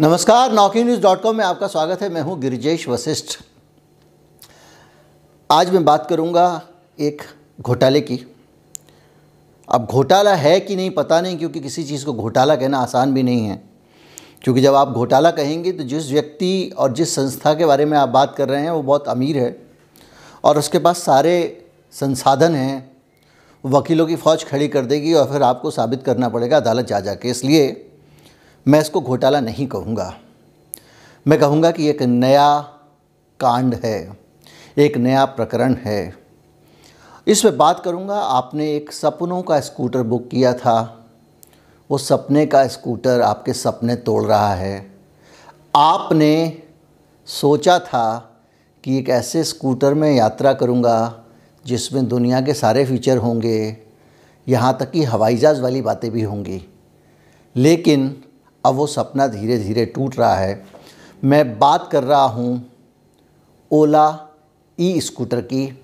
नमस्कार नौकी news dot com में आपका स्वागत है। मैं हूँ गिरिजेश वशिष्ठ। आज मैं बात करूँगा एक घोटाले की। अब घोटाला है कि नहीं पता नहीं, क्योंकि किसी चीज़ को घोटाला कहना आसान भी नहीं है। क्योंकि जब आप घोटाला कहेंगे तो जिस व्यक्ति और जिस संस्था के बारे में आप बात कर रहे हैं, वो बहुत अमीर है। और उसके पास सारे संसाधन हैं। वकीलों की फ़ौज खड़ी कर देगी और फिर आपको साबित करना पड़ेगा अदालत जा जा के इसलिए मैं इसको घोटाला नहीं कहूँगा। मैं कहूँगा कि एक नया कांड है, एक नया प्रकरण है। इसमें बात करूँगा, आपने एक सपनों का स्कूटर बुक किया था। वो सपने का स्कूटर आपके सपने तोड़ रहा है। आपने सोचा था कि एक ऐसे स्कूटर में यात्रा करूँगा, जिसमें दुनिया के सारे फीचर होंगे, यहाँ तक कि हवाई जहाज़ वाली बातें भी होंगी। लेकिन अब वो सपना धीरे धीरे टूट रहा है। मैं बात कर रहा हूँ ओला ई स्कूटर की,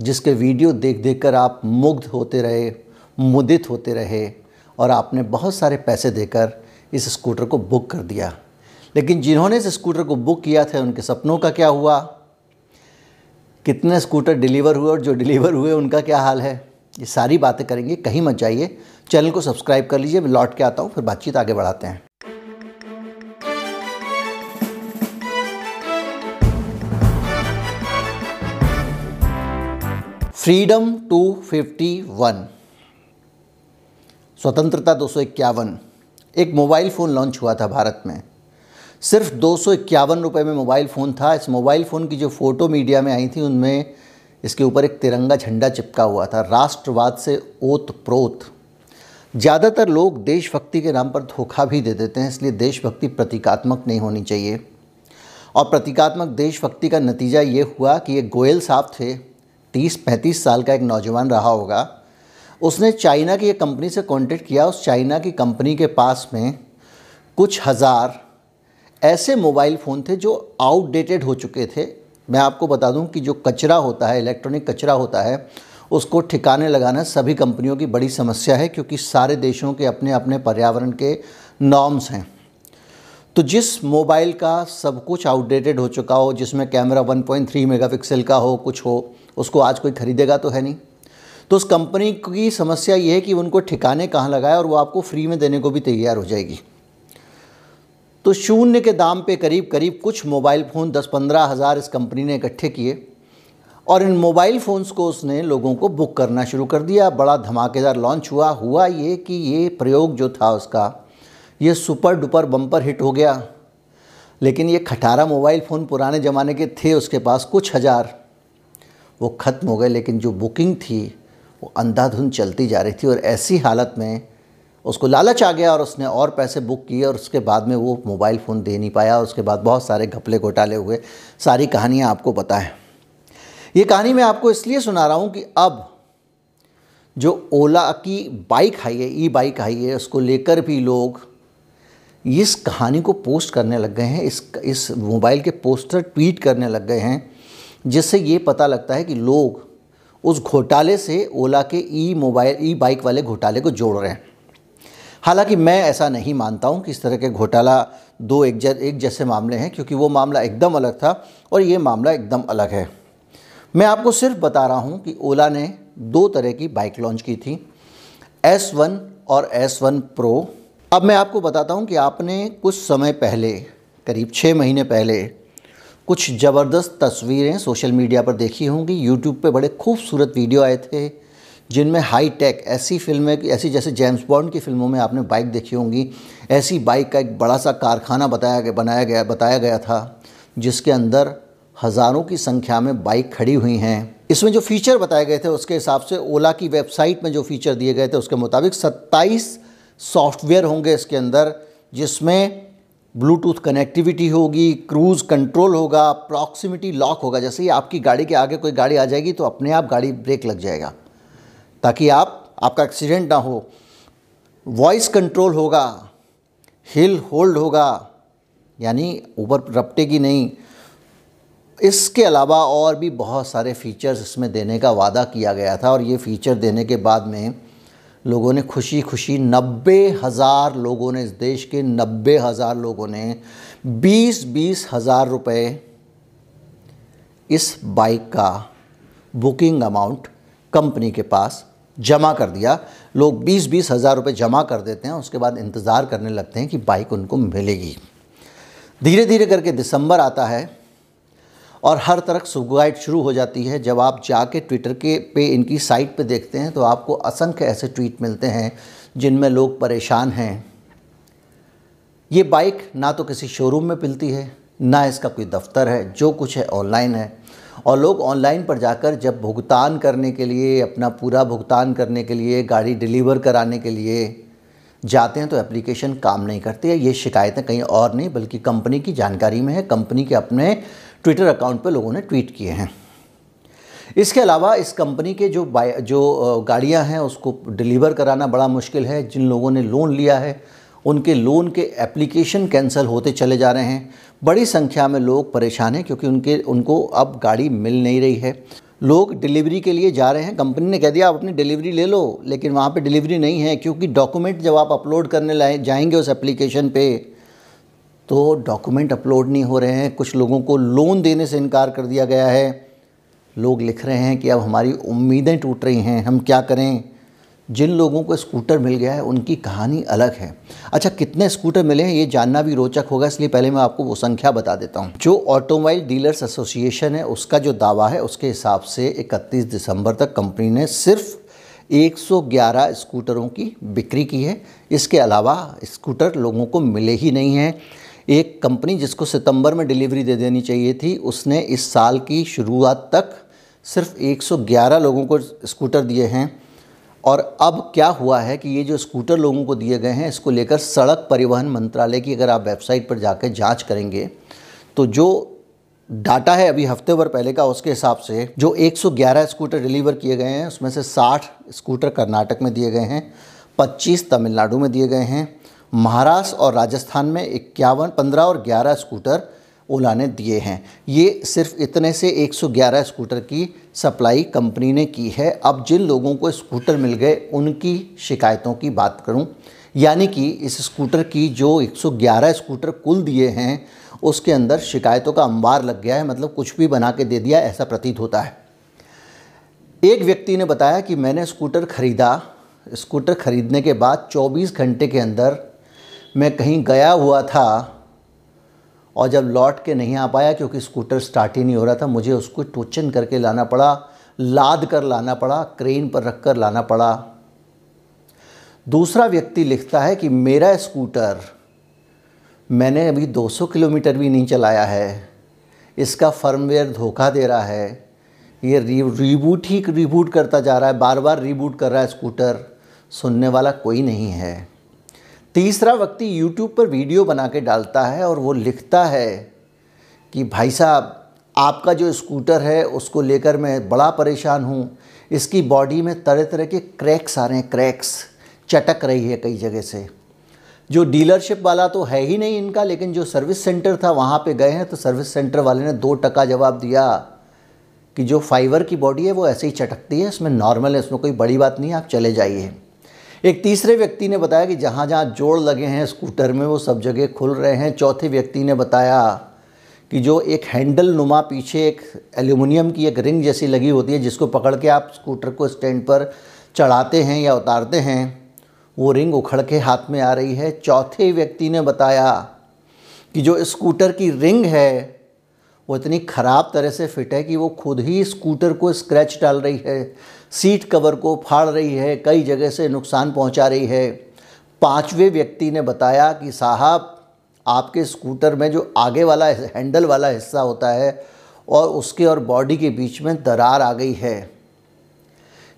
जिसके वीडियो देख देख कर आप मुग्ध होते रहे, मुदित होते रहे और आपने बहुत सारे पैसे देकर इस स्कूटर को बुक कर दिया। लेकिन जिन्होंने इस स्कूटर को बुक किया था, उनके सपनों का क्या हुआ? कितने स्कूटर डिलीवर हुए और जो डिलीवर हुए, उनका क्या हाल है? ये सारी बातें करेंगे, कहीं मत जाइए। चैनल को सब्सक्राइब कर लीजिए मैं लौट के आता हूँ, फिर बातचीत आगे बढ़ाते हैं। फ्रीडम 251 स्वतंत्रता दो एक मोबाइल फ़ोन लॉन्च हुआ था भारत में। सिर्फ़ दो रुपये में मोबाइल फ़ोन था। इस मोबाइल फ़ोन की जो फ़ोटो मीडिया में आई थी, उनमें इसके ऊपर एक तिरंगा झंडा चिपका हुआ था। राष्ट्रवाद से ओत प्रोत ज़्यादातर लोग देशभक्ति के नाम पर धोखा भी दे देते हैं, इसलिए देशभक्ति प्रतीकात्मक नहीं होनी चाहिए। और प्रतीकात्मक देशभक्ति का नतीजा ये हुआ कि ये गोयल साहब थे। तीस पैंतीस साल का एक नौजवान रहा होगा। उसने चाइना की एक कंपनी से कांटेक्ट किया। उस चाइना की कंपनी के पास में कुछ हज़ार ऐसे मोबाइल फ़ोन थे जो आउटडेटेड हो चुके थे। मैं आपको बता दूँ कि जो कचरा होता है, इलेक्ट्रॉनिक कचरा होता है, उसको ठिकाने लगाना सभी कंपनियों की बड़ी समस्या है क्योंकि सारे देशों के अपने अपने पर्यावरण के नॉर्म्स हैं। तो जिस मोबाइल का सब कुछ आउटडेटेड हो चुका हो, जिसमें कैमरा 1.3 मेगापिक्सल का हो, कुछ हो उसको आज कोई ख़रीदेगा तो है नहीं। तो उस कंपनी की समस्या ये है कि उनको ठिकाने कहाँ लगाए और वो आपको फ्री में देने को भी तैयार हो जाएगी। तो शून्य के दाम पे करीब करीब कुछ मोबाइल फ़ोन दस पंद्रह हज़ार इस कंपनी ने इकट्ठे किए और इन मोबाइल फ़ोन्स को उसने लोगों को बुक करना शुरू कर दिया। बड़ा धमाकेदार लॉन्च हुआ। हुआ ये कि ये प्रयोग जो था उसका, ये सुपर डुपर बम्पर हिट हो गया। लेकिन ये खटारा मोबाइल फ़ोन पुराने ज़माने के थे, उसके पास कुछ हज़ार वो ख़त्म हो गए, लेकिन जो बुकिंग थी, वो अंधाधुंध चलती जा रही थी और ऐसी हालत में उसको लालच आ गया और उसने और पैसे बुक किए और उसके बाद में वो मोबाइल फ़ोन दे नहीं पाया और उसके बाद बहुत सारे घपले घोटाले हुए। सारी कहानियाँ आपको पता है। ये कहानी मैं आपको इसलिए सुना रहा हूँ कि अब जो ओला की बाइक आई है ई बाइक आई है, उसको लेकर भी लोग इस कहानी को पोस्ट करने लग गए हैं, इस इस मोबाइल के पोस्टर ट्वीट करने लग गए हैं। जिससे ये पता लगता है कि लोग उस घोटाले से ओला के ई मोबाइल ई बाइक वाले घोटाले को जोड़ रहे हैं। हालाँकि मैं ऐसा नहीं मानता हूँ कि इस तरह के घोटाला दो एक जै, एक जैसे मामले हैं क्योंकि वो मामला एकदम अलग था और ये मामला एकदम अलग है। मैं आपको सिर्फ़ बता रहा हूँ कि ओला ने दो तरह की बाइक लॉन्च की थी एस वन और एस वन प्रो। अब मैं आपको बताता हूँ कि आपने कुछ समय पहले करीब छः महीने पहले कुछ ज़बरदस्त तस्वीरें सोशल मीडिया पर देखी होंगी। यूट्यूब पे बड़े खूबसूरत वीडियो आए थे, जिनमें हाई टेक ऐसी फ़िल्में, ऐसी जैसे जेम्स बॉन्ड की फ़िल्मों में आपने बाइक देखी होंगी। ऐसी बाइक का एक बड़ा सा कारखाना बताया गया, बनाया गया, बताया गया था, जिसके अंदर हज़ारों की संख्या में बाइक खड़ी हुई हैं। इसमें जो फ़ीचर बताए गए थे, उसके हिसाब से ओला की वेबसाइट में जो फ़ीचर दिए गए थे, उसके मुताबिक सत्ताईस सॉफ्टवेयर होंगे इसके अंदर, जिसमें ब्लूटूथ कनेक्टिविटी होगी, क्रूज़ कंट्रोल होगा, प्रॉक्सिमिटी लॉक होगा। जैसे ही आपकी गाड़ी के आगे कोई गाड़ी आ जाएगी तो अपने आप गाड़ी ब्रेक लग जाएगा, ताकि आप, आपका एक्सीडेंट ना हो। वॉइस कंट्रोल होगा, हिल होल्ड होगा, यानी ऊपर रपटेगी नहीं। इसके अलावा और भी बहुत सारे फीचर्स इसमें देने का वादा किया गया था, और ये फ़ीचर देने के बाद में लोगों ने खुशी खुशी नब्बे हज़ार लोगों ने, इस देश के नब्बे हज़ार लोगों ने बीस बीस हज़ार रुपये इस बाइक का बुकिंग अमाउंट कंपनी के पास जमा कर दिया। लोग बीस बीस हज़ार रुपये जमा कर देते हैं, उसके बाद इंतज़ार करने लगते हैं कि बाइक उनको मिलेगी। धीरे धीरे करके दिसंबर आता है और हर तरफ़ सुगाइट शुरू हो जाती है। जब आप जाके ट्विटर के पे इनकी साइट पे देखते हैं तो आपको असंख्य ऐसे ट्वीट मिलते हैं, जिनमें लोग परेशान हैं। ये बाइक ना तो किसी शोरूम में मिलती है, ना इसका कोई दफ्तर है, जो कुछ है ऑनलाइन है। और लोग ऑनलाइन पर जाकर जब भुगतान करने के लिए, अपना पूरा भुगतान करने के लिए, गाड़ी डिलीवर कराने के लिए जाते हैं तो एप्लीकेशन काम नहीं करती है। ये शिकायतें कहीं और नहीं, बल्कि कंपनी की जानकारी में है। कंपनी के अपने ट्विटर अकाउंट पर लोगों ने ट्वीट किए हैं। इसके अलावा इस कंपनी के जो जो गाड़ियाँ हैं, उसको डिलीवर कराना बड़ा मुश्किल है। जिन लोगों ने लोन लिया है, उनके लोन के एप्लीकेशन कैंसिल होते चले जा रहे हैं। बड़ी संख्या में लोग परेशान हैं क्योंकि उनके, उनको अब गाड़ी मिल नहीं रही है। लोग डिलीवरी के लिए जा रहे हैं। कंपनी ने कह दिया, आप अपनी डिलीवरी ले लो, लेकिन वहाँ पे डिलीवरी नहीं है, क्योंकि डॉक्यूमेंट जब आप अपलोड करने लाए, जाएँगे उस एप्लीकेशन पे तो डॉक्यूमेंट अपलोड नहीं हो रहे हैं। कुछ लोगों को लोन देने से इनकार कर दिया गया है। लोग लिख रहे हैं कि अब हमारी उम्मीदें टूट रही हैं, हम क्या करें? जिन लोगों को स्कूटर मिल गया है, उनकी कहानी अलग है। अच्छा कितने स्कूटर मिले हैं? ये जानना भी रोचक होगा, इसलिए पहले मैं आपको वो संख्या बता देता हूँ। जो ऑटोमोबाइल डीलर्स एसोसिएशन है, उसका जो दावा है, उसके हिसाब से 31 दिसंबर तक कंपनी ने सिर्फ़ 111 स्कूटरों की बिक्री की है। इसके अलावा स्कूटर लोगों को मिले ही नहीं हैं। एक कंपनी जिसको सितंबर में डिलीवरी दे देनी चाहिए थी, उसने इस साल की शुरुआत तक सिर्फ़ 111 लोगों को स्कूटर दिए हैं। और अब क्या हुआ है कि ये जो स्कूटर लोगों को दिए गए हैं, इसको लेकर सड़क परिवहन मंत्रालय की अगर आप वेबसाइट पर जाकर जाँच करेंगे तो जो डाटा है अभी हफ़्ते भर पहले का, उसके हिसाब से जो 111 स्कूटर डिलीवर किए गए हैं, उसमें से 60 स्कूटर कर्नाटक में दिए गए हैं 25 तमिलनाडु में दिए गए हैं महाराष्ट्र और राजस्थान में इक्यावन, पंद्रह और ग्यारह स्कूटर ओला ने दिए हैं। ये सिर्फ़ इतने से 111 स्कूटर की सप्लाई कंपनी ने की है। अब जिन लोगों को स्कूटर मिल गए, उनकी शिकायतों की बात करूँ, यानी कि इस स्कूटर की जो 111 स्कूटर कुल दिए हैं, उसके अंदर शिकायतों का अंबार लग गया है मतलब कुछ भी बना के दे दिया, ऐसा प्रतीत होता है। एक व्यक्ति ने बताया कि मैंने स्कूटर ख़रीदा। स्कूटर ख़रीदने के बाद 24 घंटे के अंदर मैं कहीं गया हुआ था और जब लौट के नहीं आ पाया, क्योंकि स्कूटर स्टार्ट ही नहीं हो रहा था, मुझे उसको टोचन करके लाना पड़ा, लाद कर लाना पड़ा, क्रेन पर रख कर लाना पड़ा। दूसरा व्यक्ति लिखता है कि मेरा स्कूटर मैंने अभी 200 किलोमीटर भी नहीं चलाया है। इसका फर्मवेयर धोखा दे रहा है। ये री रीबूट ही रिबूट करता जा रहा है, बार बार रिबूट कर रहा है स्कूटर। सुनने वाला कोई नहीं है। तीसरा व्यक्ति यूट्यूब पर वीडियो बना के डालता है और वो लिखता है कि, भाई साहब, आपका जो स्कूटर है, उसको लेकर मैं बड़ा परेशान हूँ। इसकी बॉडी में तरह तरह के क्रैक्स आ रहे हैं, क्रैक्स, चटक रही है कई जगह से। जो डीलरशिप वाला तो है ही नहीं इनका, लेकिन जो सर्विस सेंटर था, वहाँ पे गए हैं तो सर्विस सेंटर वाले ने दो टका जवाब दिया कि जो फाइबर की बॉडी है, वो ऐसे ही चटकती है, इसमें नॉर्मल है, इसमें कोई बड़ी बात नहीं है, आप चले जाइए। एक तीसरे व्यक्ति ने बताया कि जहाँ जहाँ जोड़ लगे हैं, स्कूटर में वो सब जगह खुल रहे हैं। चौथे व्यक्ति ने बताया कि जो एक हैंडल नुमा पीछे एक एल्यूमिनियम की एक रिंग जैसी लगी होती है, जिसको पकड़ के आप स्कूटर को स्टैंड पर चढ़ाते हैं या उतारते हैं, वो रिंग उखड़ के हाथ में आ रही है। चौथे व्यक्ति ने बताया कि जो स्कूटर की रिंग है, वो इतनी ख़राब तरह से फिट है कि वो खुद ही स्कूटर को स्क्रैच डाल रही है। सीट कवर को फाड़ रही है, कई जगह से नुकसान पहुँचा रही है। पाँचवें व्यक्ति ने बताया कि साहब, आपके स्कूटर में जो आगे वाला हैंडल वाला हिस्सा होता है और उसके और बॉडी के बीच में दरार आ गई है।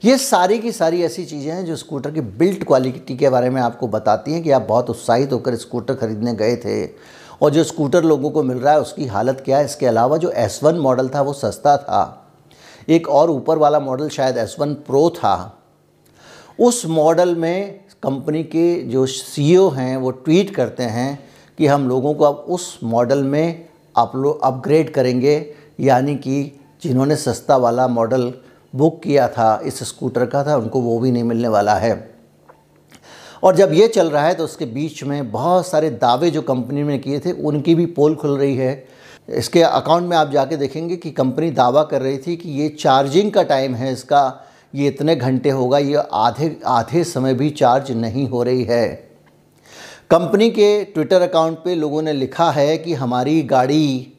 ये सारी की सारी ऐसी चीज़ें हैं जो स्कूटर की बिल्ट क्वालिटी के बारे में आपको बताती हैं कि आप बहुत उत्साहित होकर स्कूटर ख़रीदने गए थे और जो स्कूटर लोगों को मिल रहा है, उसकी हालत क्या है? इसके अलावा जो एस वन मॉडल था, वो सस्ता था। एक और ऊपर वाला मॉडल शायद एस वन प्रो था। उस मॉडल में कंपनी के जो सीईओ हैं, वो ट्वीट करते हैं कि हम लोगों को अब उस मॉडल में अपलो अपग्रेड करेंगे, यानी कि जिन्होंने सस्ता वाला मॉडल बुक किया था, इस स्कूटर का था, उनको वो भी नहीं मिलने वाला है। और जब ये चल रहा है तो उसके बीच में बहुत सारे दावे जो कंपनी ने किए थे, उनकी भी पोल खुल रही है। इसके अकाउंट में आप जाके देखेंगे कि कंपनी दावा कर रही थी कि ये चार्जिंग का टाइम है इसका, ये इतने घंटे होगा, ये आधे आधे समय भी चार्ज नहीं हो रही है। कंपनी के ट्विटर अकाउंट पे लोगों ने लिखा है कि हमारी गाड़ी,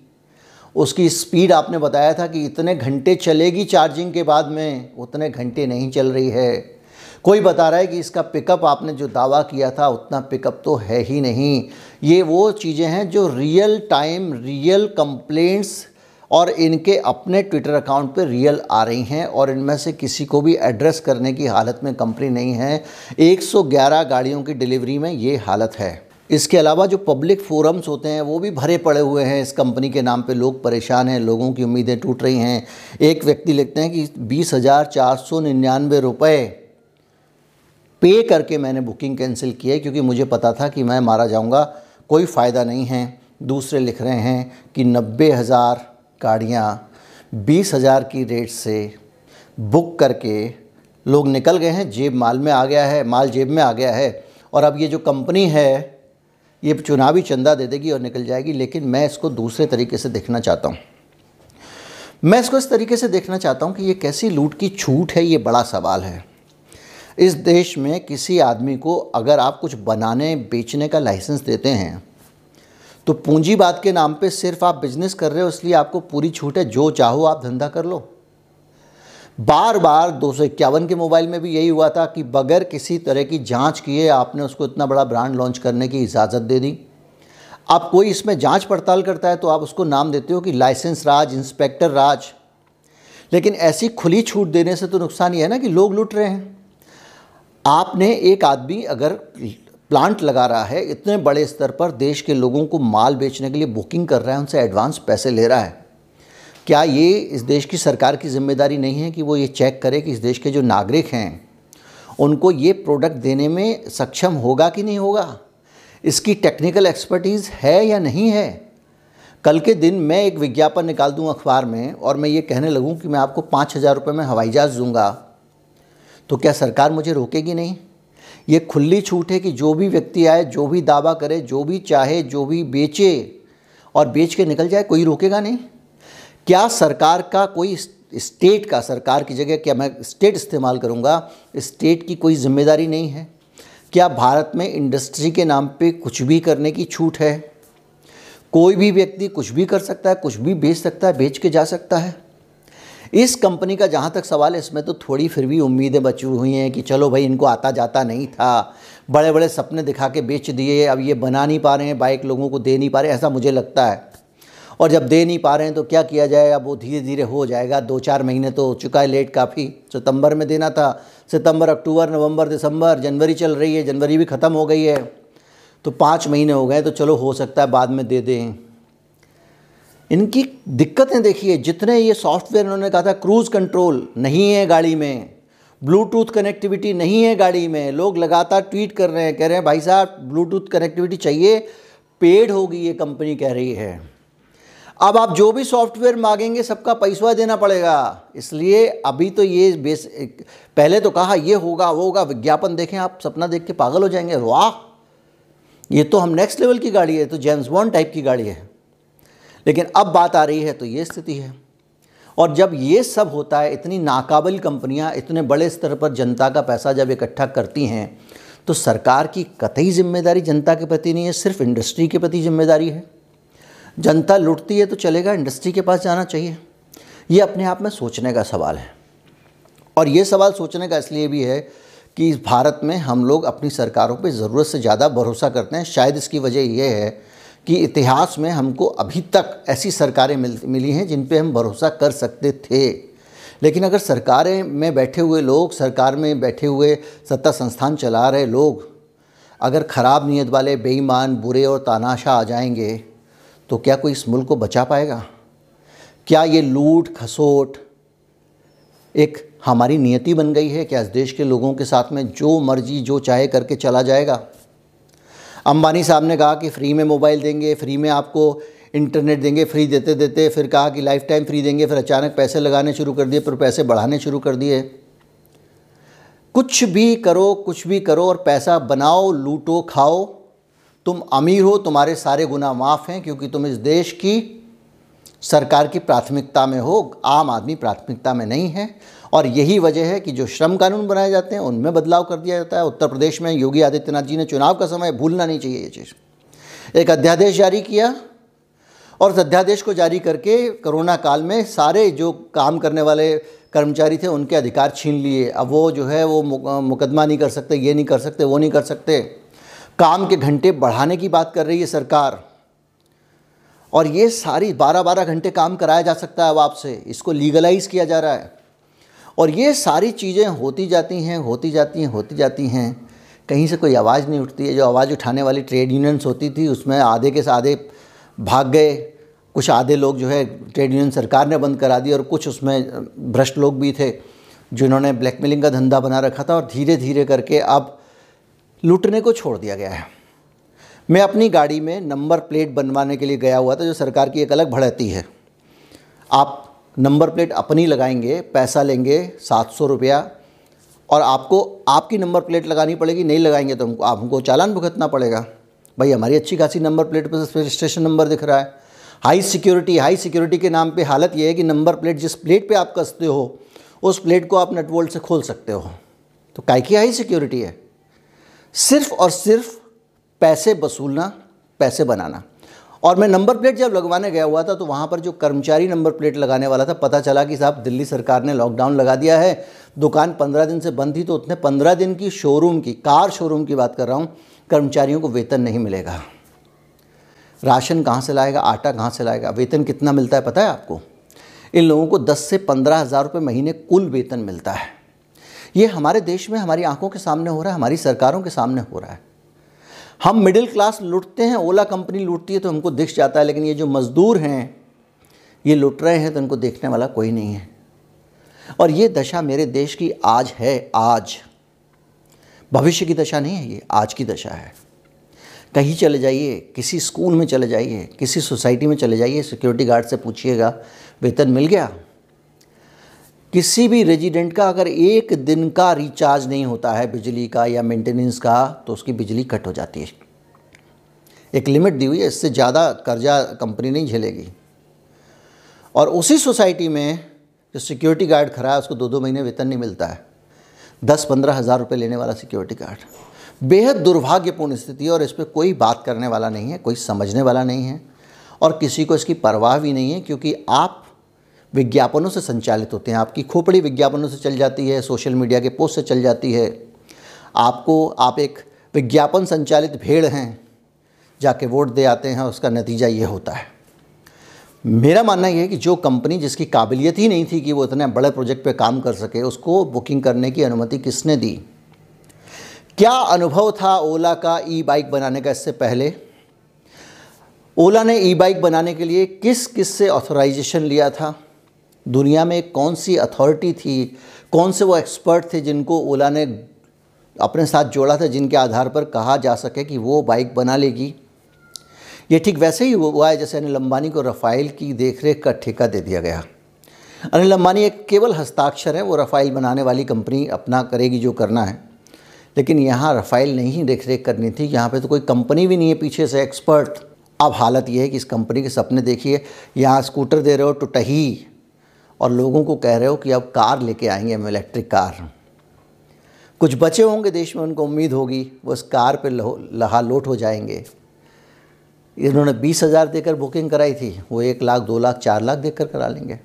उसकी स्पीड आपने बताया था कि इतने घंटे चलेगी चार्जिंग के बाद में, उतने घंटे नहीं चल रही है। कोई बता रहा है कि इसका पिकअप आपने जो दावा किया था, उतना पिकअप तो है ही नहीं। ये वो चीज़ें हैं जो रियल टाइम रियल कंप्लेंट्स और इनके अपने ट्विटर अकाउंट पे रियल आ रही हैं और इनमें से किसी को भी एड्रेस करने की हालत में कंपनी नहीं है। 111 गाड़ियों की डिलीवरी में ये हालत है। इसके अलावा जो पब्लिक फोरम्स होते हैं, वो भी भरे पड़े हुए हैं। इस कंपनी के नाम पे लोग परेशान हैं, लोगों की उम्मीदें टूट रही हैं। एक व्यक्ति लिखते हैं कि बीस हज़ार चार सौ निन्यानवे रुपये पे करके मैंने बुकिंग कैंसिल की है, क्योंकि मुझे पता था कि मैं मारा जाऊँगा, कोई फ़ायदा नहीं है। दूसरे लिख रहे हैं कि नब्बे हज़ार गाड़ियाँ बीस हज़ार की रेट से बुक करके लोग निकल गए हैं, जेब माल में आ गया है, माल जेब में आ गया है। और अब ये जो कंपनी है, ये चुनावी चंदा दे देगी और निकल जाएगी, लेकिन मैं इसको दूसरे तरीके से देखना चाहता हूँ। मैं इसको इस तरीके से देखना चाहता हूँ कि ये कैसी लूट की छूट है, ये बड़ा सवाल है। इस देश में किसी आदमी को अगर आप कुछ बनाने, बेचने का लाइसेंस देते हैं तो पूंजीवाद के नाम पे सिर्फ़ आप बिज़नेस कर रहे हो, इसलिए आपको पूरी छूट है, जो चाहो आप धंधा कर लो। बार बार दो सौ इक्यावन के मोबाइल में भी यही हुआ था कि बगैर किसी तरह की जाँच किए आपने उसको इतना बड़ा ब्रांड लॉन्च करने की इजाज़त दे दी। आप कोई इसमें जाँच पड़ताल करता है तो आप उसको नाम देते हो कि लाइसेंस राज, इंस्पेक्टर राज। लेकिन ऐसी खुली छूट देने से तो नुकसान ये है ना कि लोग लूट रहे हैं। आपने एक आदमी अगर प्लांट लगा रहा है, इतने बड़े स्तर पर देश के लोगों को माल बेचने के लिए बुकिंग कर रहा है, उनसे एडवांस पैसे ले रहा है, क्या ये इस देश की सरकार की ज़िम्मेदारी नहीं है कि वो ये चेक करे कि इस देश के जो नागरिक हैं, उनको ये प्रोडक्ट देने में सक्षम होगा कि नहीं होगा? इसकी टेक्निकल एक्सपर्टीज़ है या नहीं है? कल के दिन मैं एक विज्ञापन निकाल दूँ अखबार में और मैं ये कहने लगूँ कि मैं आपको पाँच हज़ार रुपये में हवाई जहाज़ दूँगा। तो क्या सरकार मुझे रोकेगी नहीं? ये खुली छूट है कि जो भी व्यक्ति आए, जो भी दावा करे, जो भी चाहे, जो भी बेचे और बेच के निकल जाए, कोई रोकेगा नहीं? क्या सरकार का कोई स्टेट का, सरकार की जगह क्या मैं स्टेट इस्तेमाल करूँगा? स्टेट की कोई ज़िम्मेदारी नहीं है। क्या भारत में इंडस्ट्री के नाम पे कुछ भी करने की छूट है? कोई भी व्यक्ति कुछ भी कर सकता है, कुछ भी बेच सकता है, बेच के जा सकता है। इस कंपनी का जहाँ तक सवाल है, इसमें तो थोड़ी फिर भी उम्मीदें बची हुई हैं कि चलो भाई, इनको आता जाता नहीं था। बड़े बड़े सपने दिखा के बेच दिए, अब ये बना नहीं पा रहे हैं, बाइक लोगों को दे नहीं पा रहे, ऐसा मुझे लगता है। और जब दे नहीं पा रहे हैं तो क्या किया जाए, अब वो धीरे धीरे हो जाएगा दो चार महीने तो हो चुका है लेट काफ़ी। सितंबर में देना था, सितंबर, अक्टूबर, नवंबर, दिसंबर, जनवरी चल रही है, जनवरी भी ख़त्म हो गई है। तो पाँच महीने हो गए तो चलो हो सकता है बाद में दे दें। इनकी दिक्कतें देखिए, जितने ये सॉफ्टवेयर इन्होंने कहा था क्रूज़ कंट्रोल नहीं है गाड़ी में ब्लूटूथ कनेक्टिविटी नहीं है गाड़ी में, लोग लगातार ट्वीट कर रहे हैं, कह रहे हैं, भाई साहब ब्लूटूथ कनेक्टिविटी चाहिए पेड होगी ये कंपनी कह रही है। अब आप जो भी सॉफ्टवेयर मांगेंगे, सबका पैसा देना पड़ेगा। इसलिए अभी तो ये बेस पहले तो कहा, ये होगा, वो होगा। विज्ञापन देखें आप, सपना देख के पागल हो जाएँगे। वाह! ये तो हम नेक्स्ट लेवल की गाड़ी है तो जेम्स बॉन्ड टाइप की गाड़ी है। लेकिन अब बात आ रही है तो ये स्थिति है। और जब ये सब होता है, इतनी नाकाबिल कंपनियाँ, इतने बड़े स्तर पर जनता का पैसा जब इकट्ठा करती हैं तो सरकार की कतई ज़िम्मेदारी जनता के प्रति नहीं है, सिर्फ़ इंडस्ट्री के प्रति ज़िम्मेदारी है। जनता लुटती है तो चलेगा, इंडस्ट्री के पास जाना चाहिए। ये अपने आप में सोचने का सवाल है। और ये सवाल सोचने का इसलिए भी है कि भारत में हम लोग अपनी सरकारों पे ज़रूरत से ज़्यादा भरोसा करते हैं। शायद इसकी वजह यह है कि इतिहास में हमको अभी तक ऐसी सरकारें मिल, मिली हैं जिन पे हम भरोसा कर सकते थे। लेकिन अगर सरकारें में बैठे हुए लोग, सरकार में बैठे हुए सत्ता संस्थान चला रहे लोग, अगर ख़राब नीयत वाले, बेईमान, बुरे और तानाशा आ जाएँगे तो क्या कोई इस मुल्क को बचा पाएगा? क्या ये लूट, खसोट एक हमारी नियति बन गई है क्या इस देश के लोगों के साथ में जो मर्ज़ी, जो चाहे करके चला जाएगा? अंबानी साहब ने कहा कि फ्री में मोबाइल देंगे, फ्री में आपको इंटरनेट देंगे, फ्री देते देते फिर कहा कि लाइफ टाइम फ्री देंगे, फिर अचानक पैसे लगाने शुरू कर दिए, फिर पैसे बढ़ाने शुरू कर दिए। कुछ भी करो, कुछ भी करो और पैसा बनाओ, लूटो, खाओ। तुम अमीर हो, तुम्हारे सारे गुना माफ़ हैं क्योंकि तुम इस देश की सरकार की प्राथमिकता में हो, आम आदमी प्राथमिकता में नहीं है। और यही वजह है कि जो श्रम कानून बनाए जाते हैं, उनमें बदलाव कर दिया जाता है। उत्तर प्रदेश में योगी आदित्यनाथ जी ने चुनाव का समय भूलना नहीं चाहिए ये चीज़। एक अध्यादेश जारी किया और उस अध्यादेश को जारी करके कोरोना काल में सारे जो काम करने वाले कर्मचारी थे, उनके अधिकार छीन लिए। अब वो जो है, वो मुकदमा नहीं कर सकते, ये नहीं कर सकते, वो नहीं कर सकते। काम के घंटे बढ़ाने की बात कर रही है सरकार। और ये सारी बारह बारह घंटे काम कराया जा सकता है अब आपसे। इसको लीगलाइज किया जा रहा है। और ये सारी चीज़ें होती जाती हैं, होती जाती हैं, होती जाती हैं। कहीं से कोई आवाज़ नहीं उठती है। जो आवाज़ उठाने वाली ट्रेड यूनियंस होती थी, उसमें आधे के आधे भाग गए। कुछ आधे लोग जो है ट्रेड यूनियन सरकार ने बंद करा दी और कुछ उसमें भ्रष्ट लोग भी थे, जिन्होंने ब्लैकमेलिंग का धंधा बना रखा था और धीरे धीरे करके अब लूटने को छोड़ दिया गया है। मैं अपनी गाड़ी में नंबर प्लेट बनवाने के लिए गया हुआ था, जो सरकार की एक अलग भड़ती है। आप नंबर प्लेट अपनी लगाएँगे, पैसा लेंगे, सात सौ रुपया, और आपको, आपकी नंबर प्लेट लगानी पड़ेगी, नहीं लगाएँगे तो हमको, आपको चालान भुगतना पड़ेगा। भाई, हमारी अच्छी खासी नंबर प्लेट पर रजिस्ट्रेशन नंबर दिख रहा है, हाई सिक्योरिटी हाई सिक्योरिटी के नाम पे हालत ये है कि नंबर प्लेट जिस प्लेट पे आप कसते हो, उस प्लेट को आप नटवोल्ट से खोल सकते हो। तो काय की हाई सिक्योरिटी है? सिर्फ़ और सिर्फ़ पैसे वसूलना, पैसे बनाना। और मैं नंबर प्लेट जब लगवाने गया हुआ था तो वहाँ पर जो कर्मचारी नंबर प्लेट लगाने वाला था, पता चला कि साहब, दिल्ली सरकार ने लॉकडाउन लगा दिया है। दुकान पंद्रह दिन से बंद थी तो उतने पंद्रह दिन की शोरूम की कार शोरूम की बात कर रहा हूँ, कर्मचारियों को वेतन नहीं मिलेगा। राशन कहाँ से लाएगा, आटा कहाँ से लाएगा, वेतन कितना मिलता है पता है आपको? इन लोगों को दस से पंद्रह हज़ार रुपये महीने कुल वेतन मिलता है। ये हमारे देश में हमारी आँखों के सामने हो रहा है, हमारी सरकारों के सामने हो रहा है। हम मिडिल क्लास लूटते हैं, ओला कंपनी लूटती है तो हमको दिख जाता है, लेकिन ये जो मज़दूर हैं, ये लुट रहे हैं तो उनको देखने वाला कोई नहीं है। और ये दशा मेरे देश की आज है, आज। भविष्य की दशा नहीं है ये, आज की दशा है। कहीं चले जाइए, किसी स्कूल में चले जाइए, किसी सोसाइटी में चले जाइए सिक्योरिटी गार्ड से पूछिएगा, वेतन मिल गया? किसी भी रेजिडेंट का अगर एक दिन का रिचार्ज नहीं होता है बिजली का या मेंटेनेंस का तो उसकी बिजली कट हो जाती है। एक लिमिट दी हुई है, इससे ज़्यादा कर्जा कंपनी नहीं झेलेगी। और उसी सोसाइटी में जो सिक्योरिटी गार्ड खड़ा है, उसको दो दो महीने वेतन नहीं मिलता है। दस पंद्रह हज़ार रुपये लेने वाला सिक्योरिटी गार्ड। बेहद दुर्भाग्यपूर्ण स्थिति है और इस पर कोई बात करने वाला नहीं है, कोई समझने वाला नहीं है। और किसी को इसकी परवाह भी नहीं है, क्योंकि आप विज्ञापनों से संचालित होते हैं। आपकी खोपड़ी विज्ञापनों से चल जाती है, सोशल मीडिया के पोस्ट से चल जाती है। आपको, आप एक विज्ञापन संचालित भेड़ हैं, जाके वोट दे आते हैं, उसका नतीजा ये होता है। मेरा मानना यह है कि जो कंपनी जिसकी काबिलियत ही नहीं थी कि वो इतने बड़े प्रोजेक्ट पे काम कर सके, उसको बुकिंग करने की अनुमति किसने दी? क्या अनुभव था ओला का ई बाइक बनाने का इससे पहले? ओला ने ई बाइक बनाने के लिए किस किस से ऑथोराइजेशन लिया था? दुनिया में कौन सी अथॉरिटी थी, कौन से वो एक्सपर्ट थे जिनको ओला ने अपने साथ जोड़ा था, जिनके आधार पर कहा जा सके कि वो बाइक बना लेगी। ये ठीक वैसे ही हुआ है जैसे अनिल अंबानी को रफ़ाइल की देखरेख का ठेका दे दिया गया। अनिल अंबानी एक केवल हस्ताक्षर है, वो रफ़ाइल बनाने वाली कंपनी अपना करेगी जो करना है। लेकिन यहाँ रफ़ाइल नहीं देख रेख करनी थी, यहाँ पे तो कोई कंपनी भी नहीं है पीछे से एक्सपर्ट अब हालत ये है कि इस कंपनी के सपने देखिए, यहाँ स्कूटर दे रहे हो टुटही और लोगों को कह रहे हो कि अब कार लेके आएँगे हम इलेक्ट्रिक कार कुछ बचे होंगे देश में, उनको उम्मीद होगी, वो उस कार पे लहा लोट हो जाएँगे। इन्होंने बीस हज़ार देकर बुकिंग कराई थी, वो एक लाख, दो लाख, चार लाख देकर करा लेंगे।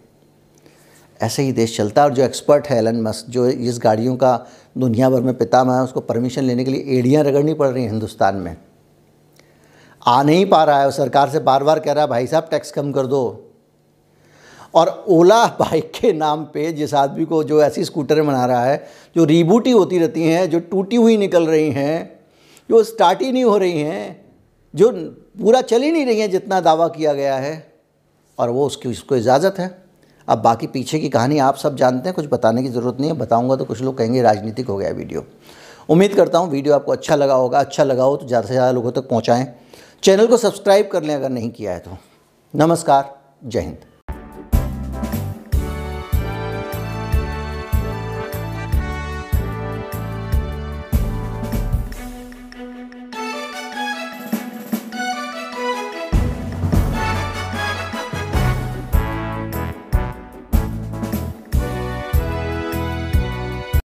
ऐसे ही देश चलता है, और जो एक्सपर्ट है एलन मस्क जो इस गाड़ियों का दुनिया भर में पितामह है, उसको परमिशन लेने के लिए एड़ियाँ रगड़नी पड़ रही हैं हिंदुस्तान में। आ नहीं पा रहा है, वो सरकार से बार बार कह रहा है, भाई साहब टैक्स कम कर दो। और ओला बाइक के नाम पे जिस आदमी को जो ऐसी स्कूटर बना रहा है, जो रीबूटी होती रहती हैं, जो टूटी हुई निकल रही हैं, जो स्टार्ट ही नहीं हो रही हैं, जो पूरा चल ही नहीं रही हैं जितना दावा किया गया है, और वो उसकी, उसको इजाज़त है। अब बाकी पीछे की कहानी आप सब जानते हैं, कुछ बताने की ज़रूरत नहीं है, बताऊँगा तो कुछ लोग कहेंगे राजनीतिक हो गया वीडियो। उम्मीद करता हूँ वीडियो आपको अच्छा लगा होगा अच्छा लगा हो तो ज़्यादा से ज़्यादा लोगों तक पहुँचाएँ। चैनल को सब्सक्राइब कर लें अगर नहीं किया है तो। नमस्कार, जय हिंद।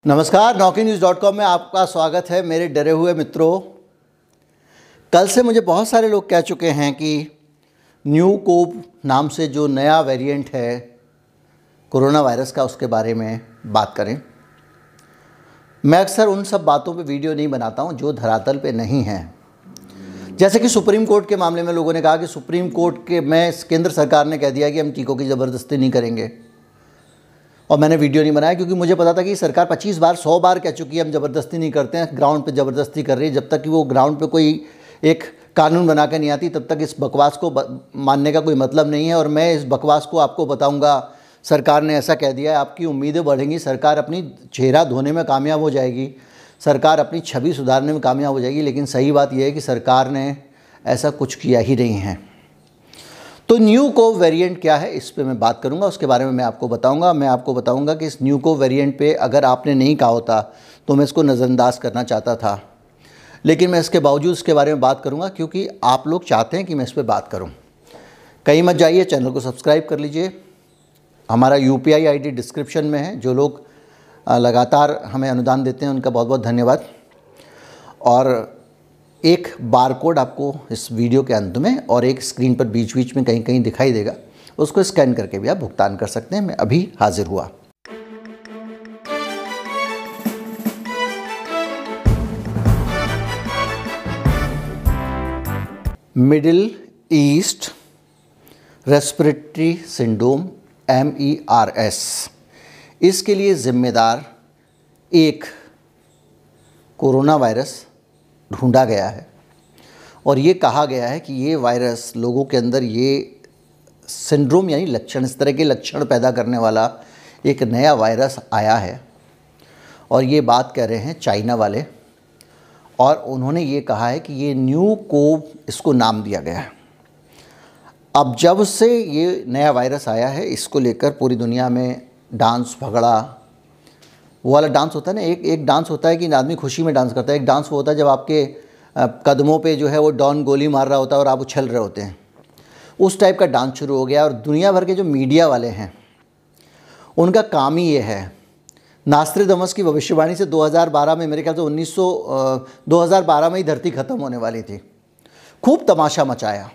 नमस्कार नौकी न्यूज़ डॉट कॉम में आपका स्वागत है मेरे डरे हुए मित्रों। कल से मुझे बहुत सारे लोग कह चुके हैं कि न्यू कोप नाम से जो नया वेरिएंट है, कोरोना वायरस का उसके बारे में बात करें। मैं अक्सर उन सब बातों पे वीडियो नहीं बनाता हूँ जो धरातल पे नहीं हैं। जैसे कि सुप्रीम कोर्ट के मामले में लोगों ने कहा कि सुप्रीम कोर्ट के में केंद्र सरकार ने कह दिया कि हम टीकों की ज़बरदस्ती नहीं करेंगे। और मैंने वीडियो नहीं बनाया क्योंकि मुझे पता था कि सरकार 25 बार 100 बार कह चुकी है, हम ज़बरदस्ती नहीं करते हैं ग्राउंड पे ज़बरदस्ती कर रही है। जब तक कि वो ग्राउंड पे कोई एक कानून बना कर नहीं आती, तब तक इस बकवास को मानने का कोई मतलब नहीं है। और मैं इस बकवास को आपको बताऊँगा, सरकार ने ऐसा कह दिया है, आपकी उम्मीदें बढ़ेंगी, सरकार अपनी चेहरा धोने में कामयाब हो जाएगी, सरकार अपनी छवि सुधारने में कामयाब हो जाएगी, लेकिन सही बात यह है कि सरकार ने ऐसा कुछ किया ही नहीं है। तो न्यू को वेरिएंट क्या है? इस पर मैं बात करूँगा, उसके बारे में मैं आपको बताऊँगा। मैं आपको बताऊँगा कि इस न्यू को वेरिएंट पे अगर आपने नहीं कहा होता तो मैं इसको नज़रअंदाज करना चाहता था। लेकिन मैं इसके बावजूद इसके बारे में बात करूँगा, क्योंकि आप लोग चाहते हैं कि मैं इस पर बात करूँ। कहीं मत जाइए, चैनल को सब्सक्राइब कर लीजिए। हमारा यू पी आई डिस्क्रिप्शन में है, जो लोग लगातार हमें अनुदान देते हैं, उनका बहुत बहुत धन्यवाद। और एक बार कोड आपको इस वीडियो के अंत में और एक स्क्रीन पर बीच बीच में कहीं कहीं दिखाई देगा। उसको स्कैन करके भी आप भुगतान कर सकते हैं। मैं अभी हाजिर हुआ। Middle East respiratory syndrome M E R S इसके लिए ज़िम्मेदार एक कोरोना वायरस ढूंढा गया है। और ये कहा गया है कि ये वायरस लोगों के अंदर ये सिंड्रोम यानी लक्षण, इस तरह के लक्षण पैदा करने वाला एक नया वायरस आया है। और ये बात कह रहे हैं चाइना वाले। और उन्होंने ये कहा है कि ये न्यू कोव, इसको नाम दिया गया है। अब जब से ये नया वायरस आया है, इसको लेकर पूरी दुनिया में डांस, भगड़ा वो वाला डांस होता है ना, एक एक डांस होता है कि आदमी खुशी में डांस करता है। एक डांस वो होता है जब आपके कदमों पे जो है वो डॉन गोली मार रहा होता है और आप उछल रहे होते हैं। उस टाइप का डांस शुरू हो गया और दुनिया भर के जो मीडिया वाले हैं, उनका काम ही ये है। नास्त्र दमस की भविष्यवाणी से 2012 में मेरे ख्याल से 1900 2012 में ही धरती ख़त्म होने वाली थी। खूब तमाशा मचाया।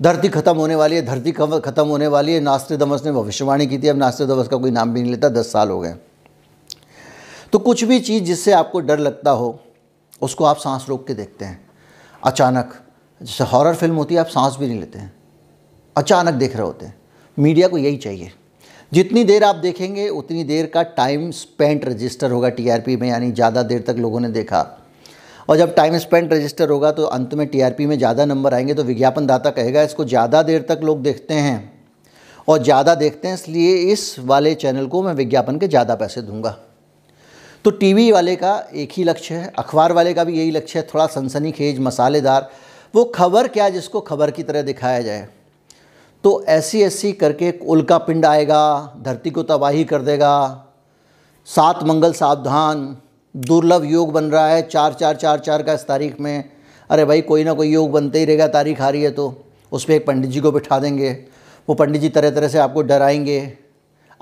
धरती ख़त्म होने वाली है, धरती ख़त्म होने वाली है। नास्त्र दमस ने भविष्यवाणी की थी। अब नास्त्र दमस का कोई नाम भी नहीं लेता, दस साल हो गए। तो कुछ भी चीज़ जिससे आपको डर लगता हो, उसको आप सांस रोक के देखते हैं। अचानक, जैसे हॉरर फ़िल्म होती है, आप सांस भी नहीं लेते हैं। अचानक देख रहे होते हैं। मीडिया को यही चाहिए। जितनी देर आप देखेंगे, उतनी देर का टाइम स्पेंट रजिस्टर होगा टीआरपी में, यानी ज़्यादा देर तक लोगों ने देखा। और जब टाइम स्पेंट रजिस्टर होगा तो अंत में टीआरपी में ज़्यादा नंबर आएँगे तो विज्ञापनदाता कहेगा, इसको ज़्यादा देर तक लोग देखते हैं। और ज़्यादा देखते हैं, इसलिए इस वाले चैनल को मैं विज्ञापन के ज़्यादा पैसे दूँगा। तो टीवी वाले का एक ही लक्ष्य है, अखबार वाले का भी यही लक्ष्य है, थोड़ा सनसनी खेज, मसालेदार, वो खबर क्या जिसको खबर की तरह दिखाया जाए। तो ऐसी ऐसी करके उल्का पिंड आएगा, धरती को तबाही कर देगा, सात मंगल सावधान, दुर्लभ योग बन रहा है, चार चार चार चार का इस तारीख में। अरे भाई, कोई ना कोई योग बनते ही रहेगा, तारीख आ रही है तो उस पर एक पंडित जी को बिठा देंगे, वो पंडित जी तरह तरह से आपको डराएँगे।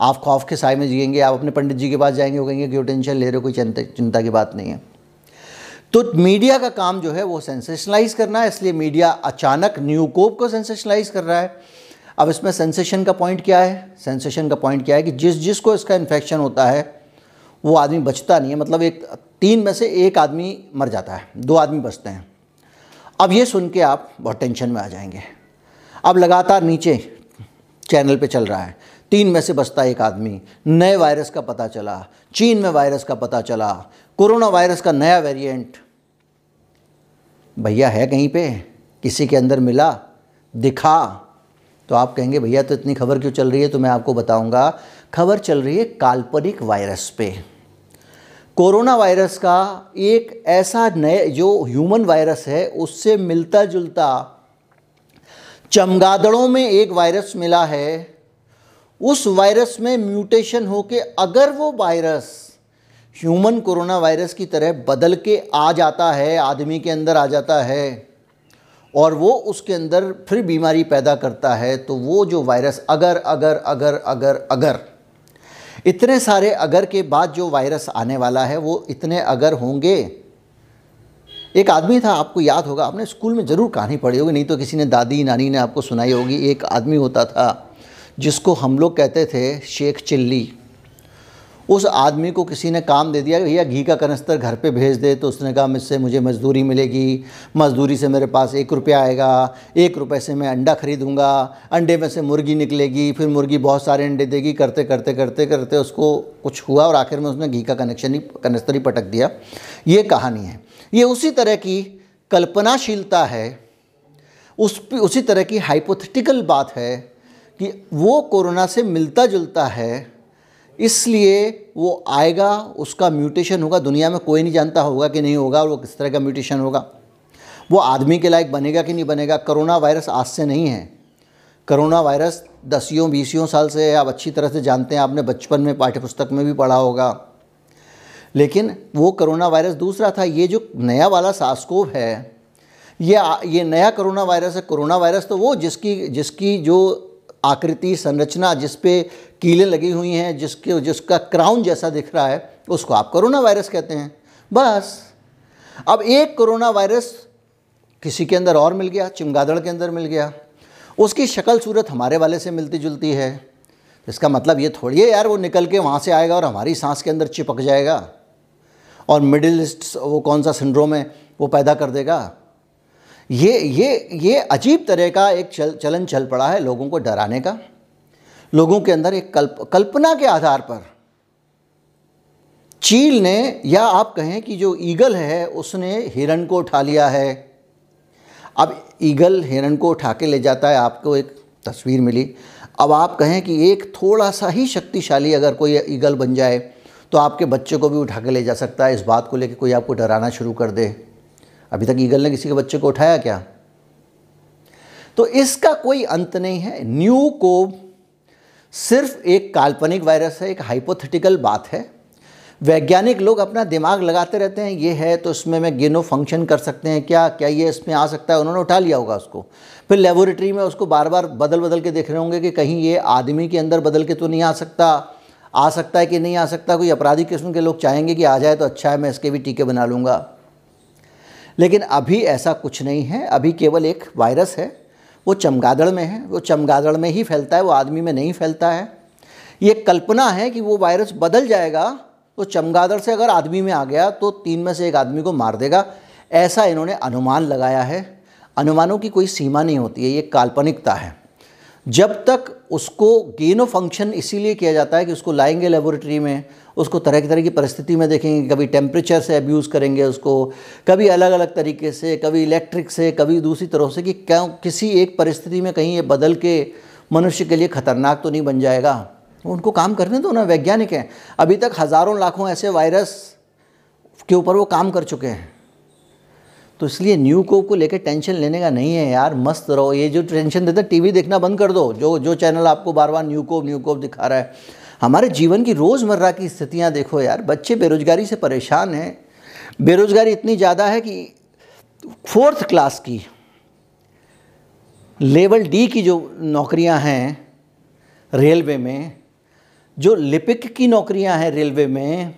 आप खौफ के साय में जिएँगे, आप अपने पंडित जी के पास जाएँगे, वो कहेंगे क्यों टेंशन ले रहे हो, कोई चिंता की बात नहीं है। तो मीडिया का काम जो है वो सेंसेशनलाइज करना है, इसलिए मीडिया अचानक न्यू कोप को सेंसेशनलाइज कर रहा है। अब इसमें सेंसेशन का पॉइंट क्या है? सेंसेशन का पॉइंट क्या है कि जिस जिसको इसका इन्फेक्शन होता है, वो आदमी बचता नहीं है। मतलब एक, तीन में से एक आदमी मर जाता है, दो आदमी बचते हैं। अब ये सुन के आप बहुत टेंशन में आ जाएँगे। अब लगातार नीचे चैनल पे चल रहा है। तीन में से बचता एक आदमी। नए वायरस का पता चला। चीन में वायरस का पता चला। कोरोना वायरस का नया वेरिएंट। भैया है कहीं पे? किसी के अंदर मिला? दिखा। तो आप कहेंगे, भैया तो इतनी खबर क्यों चल रही है? तो मैं आपको बताऊँगा। खबर चल रही है काल्पनिक वायरस पे। कोरोना वायरस का एक ऐसा नए, जो ह्यूमन वायरस है, उससे मिलता जुलता चमगादड़ों में एक वायरस मिला है। उस वायरस में म्यूटेशन होके अगर वो वायरस ह्यूमन कोरोना वायरस की तरह बदल के आ जाता है, आदमी के अंदर आ जाता है और वो उसके अंदर फिर बीमारी पैदा करता है तो वो जो वायरस अगर अगर अगर अगर अगर, इतने सारे अगर के बाद जो वायरस आने वाला है, वो इतने अगर होंगे। एक आदमी था, आपको याद होगा, आपने स्कूल में ज़रूर कहानी पढ़ी होगी, नहीं तो किसी ने दादी, नानी ने आपको सुनाई होगी, एक आदमी होता था। जिसको हम लोग कहते थे शेख चिल्ली। उस आदमी को किसी ने काम दे दिया, भैया, घी का कनस्तर घर पे भेज दे। तो उसने कहा, मुझसे, मुझे मज़दूरी मिलेगी। मज़दूरी से मेरे पास एक रुपया आएगा। एक रुपये से मैं अंडा खरीदूँगा। अंडे में से मुर्गी निकलेगी। फिर मुर्गी बहुत सारे अंडे देगी। करते करते करते करते उसको कुछ हुआ और आखिर में उसने घी का कनेक्शन ही, कनस्तर ही पटक दिया। ये कहानी है। ये उसी तरह की कल्पनाशीलता है। उस, उसी तरह की हाइपोथेटिकल बात है। कि वो कोरोना से मिलता जुलता है, इसलिए वो आएगा, उसका म्यूटेशन होगा, दुनिया में कोई नहीं जानता होगा कि नहीं होगा और वो किस तरह का म्यूटेशन होगा। वो आदमी के लायक बनेगा कि नहीं बनेगा, करोना वायरस आज से नहीं है। करोना वायरस दसियों, बीसियों साल से आप अच्छी तरह से जानते हैं, आपने बचपन में पाठ्यपुस्तक में भी पढ़ा होगा। लेकिन वो करोना वायरस दूसरा था, ये जो नया वाला सास्कोव है, ये ये नया करोना वायरस है, कोरोना वायरस तो वो जिसकी जिसकी जो आकृति संरचना जिस पे कीलें लगी हुई हैं, जिसके, जिसका क्राउन जैसा दिख रहा है, उसको आप कोरोना वायरस कहते हैं। बस। अब एक कोरोना वायरस किसी के अंदर और मिल गया, चिमगादड़ के अंदर मिल गया। उसकी शक्ल सूरत हमारे वाले से मिलती जुलती है। इसका मतलब ये थोड़ी है यार, वो निकल के वहाँ से आएगा और हमारी सांस के अंदर चिपक जाएगा। और मिडिल ईस्ट वो कौन सा सिंड्रोम है, वो पैदा कर देगा। ये ये ये अजीब तरह का एक चल, चलन चल पड़ा है लोगों को डराने का। लोगों के अंदर एक कल्प, कल्पना के आधार पर। चील ने, या आप कहें कि जो ईगल है, उसने हिरण को उठा लिया है। अब ईगल हिरण को उठा के ले जाता है, आपको एक तस्वीर मिली। अब आप कहें कि एक थोड़ा सा ही शक्तिशाली अगर कोई ईगल बन जाए तो आपके बच्चे को भी उठा के ले जा सकता है। इस बात को लेकर कोई आपको डराना शुरू कर दे। अभी तक ईगल ने किसी के बच्चे को उठाया क्या? तो इसका कोई अंत नहीं है। न्यू को सिर्फ़ एक काल्पनिक वायरस है, एक हाइपोथेटिकल बात है। वैज्ञानिक लोग अपना दिमाग लगाते रहते हैं, ये है तो इसमें मैं गेनो फ़ंक्शन कर सकते हैं, क्या क्या ये इसमें आ सकता है? उन्होंने उठा लिया होगा उसको। फिर लेबोरेटरी में उसको बार बार बदल बदल के देख रहे होंगे कि कहीं ये आदमी के अंदर बदल के तो नहीं आ सकता। आ सकता है कि नहीं आ सकता? कोई अपराधी किस्म के लोग चाहेंगे कि आ जाए तो अच्छा है, मैं इसके भी टीके बना लूँगा। लेकिन अभी ऐसा कुछ नहीं है। अभी केवल एक वायरस है। वो चमगादड़ में है। वो चमगादड़ में ही फैलता है। वो आदमी में नहीं फैलता है। ये कल्पना है कि वो वायरस बदल जाएगा तो चमगादड़ से अगर आदमी में आ गया तो तीन में से एक आदमी को मार देगा। ऐसा इन्होंने अनुमान लगाया है। अनुमानों की कोई सीमा नहीं होती है। ये काल्पनिकता है। जब तक उसको गेन ऑफ़ फ़ंक्शन इसीलिए किया जाता है कि उसको लाएँगे लेबोरेटरी में, उसको तरह की तरह की परिस्थिति में देखेंगे, कभी टेम्परेचर से अब्यूज़ करेंगे उसको, कभी अलग अलग तरीके से, कभी इलेक्ट्रिक से, कभी दूसरी तरह से कि क्या, किसी एक परिस्थिति में कहीं ये बदल के मनुष्य के लिए ख़तरनाक तो नहीं बन जाएगा। उनको काम करने दो ना, वैज्ञानिक हैं। अभी तक हज़ारों लाखों ऐसे वायरस के ऊपर वो काम कर चुके हैं। तो इसलिए न्यू कोप को लेकर टेंशन लेने का नहीं है यार, मस्त रहो। ये जो टेंशन देते टीवी देखना बंद कर दो। जो जो चैनल आपको बार बार न्यू कोप न्यू कोप दिखा रहा है। हमारे जीवन की रोज़मर्रा की स्थितियाँ देखो यार, बच्चे बेरोजगारी से परेशान हैं। बेरोजगारी इतनी ज़्यादा है कि फोर्थ क्लास की लेवल डी की जो नौकरियाँ हैं रेलवे में, जो लिपिक की नौकरियाँ हैं रेलवे में,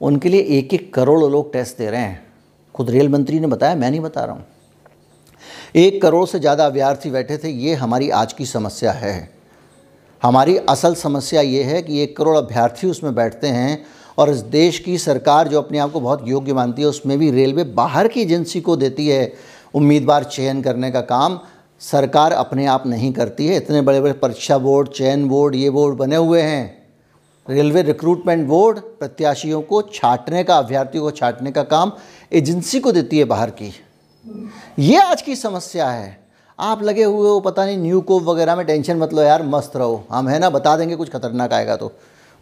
उनके लिए एक एक करोड़ लोग टेस्ट दे रहे हैं। खुद रेल मंत्री ने बताया, मैं नहीं बता रहा हूँ। एक करोड़ से ज़्यादा अभ्यर्थी बैठे थे, ये हमारी आज की समस्या है। हमारी असल समस्या ये है कि एक करोड़ अभ्यर्थी उसमें बैठते हैं और इस देश की सरकार जो अपने आप को बहुत योग्य मानती है, उसमें भी रेलवे बाहर की एजेंसी को देती है उम्मीदवार चयन करने का काम। सरकार अपने आप नहीं करती है, इतने बड़े बड़े परीक्षा बोर्ड, चयन बोर्ड, ये बोर्ड बने हुए हैं। रेलवे रिक्रूटमेंट बोर्ड प्रत्याशियों को छाटने का, अभ्यर्थियों को छाटने का काम एजेंसी को देती है बाहर की। ये आज की समस्या है। आप लगे हुए हो, पता नहीं, न्यू कोव वगैरह में टेंशन मत लो यार, मस्त रहो। हम है ना, बता देंगे कुछ खतरनाक आएगा तो।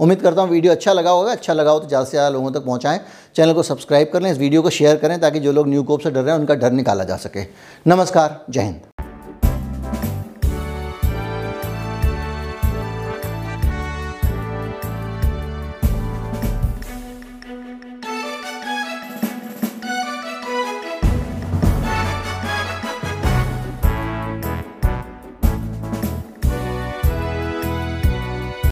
उम्मीद करता हूँ वीडियो अच्छा लगा होगा। अच्छा लगा हो तो ज़्यादा से ज़्यादा लोगों तक पहुँचाएँ। चैनल को सब्सक्राइब कर लें, इस वीडियो को शेयर करें ताकि जो लोग न्यू कोप से डर रहे हैं उनका डर निकाला जा सके। नमस्कार, जय हिंद।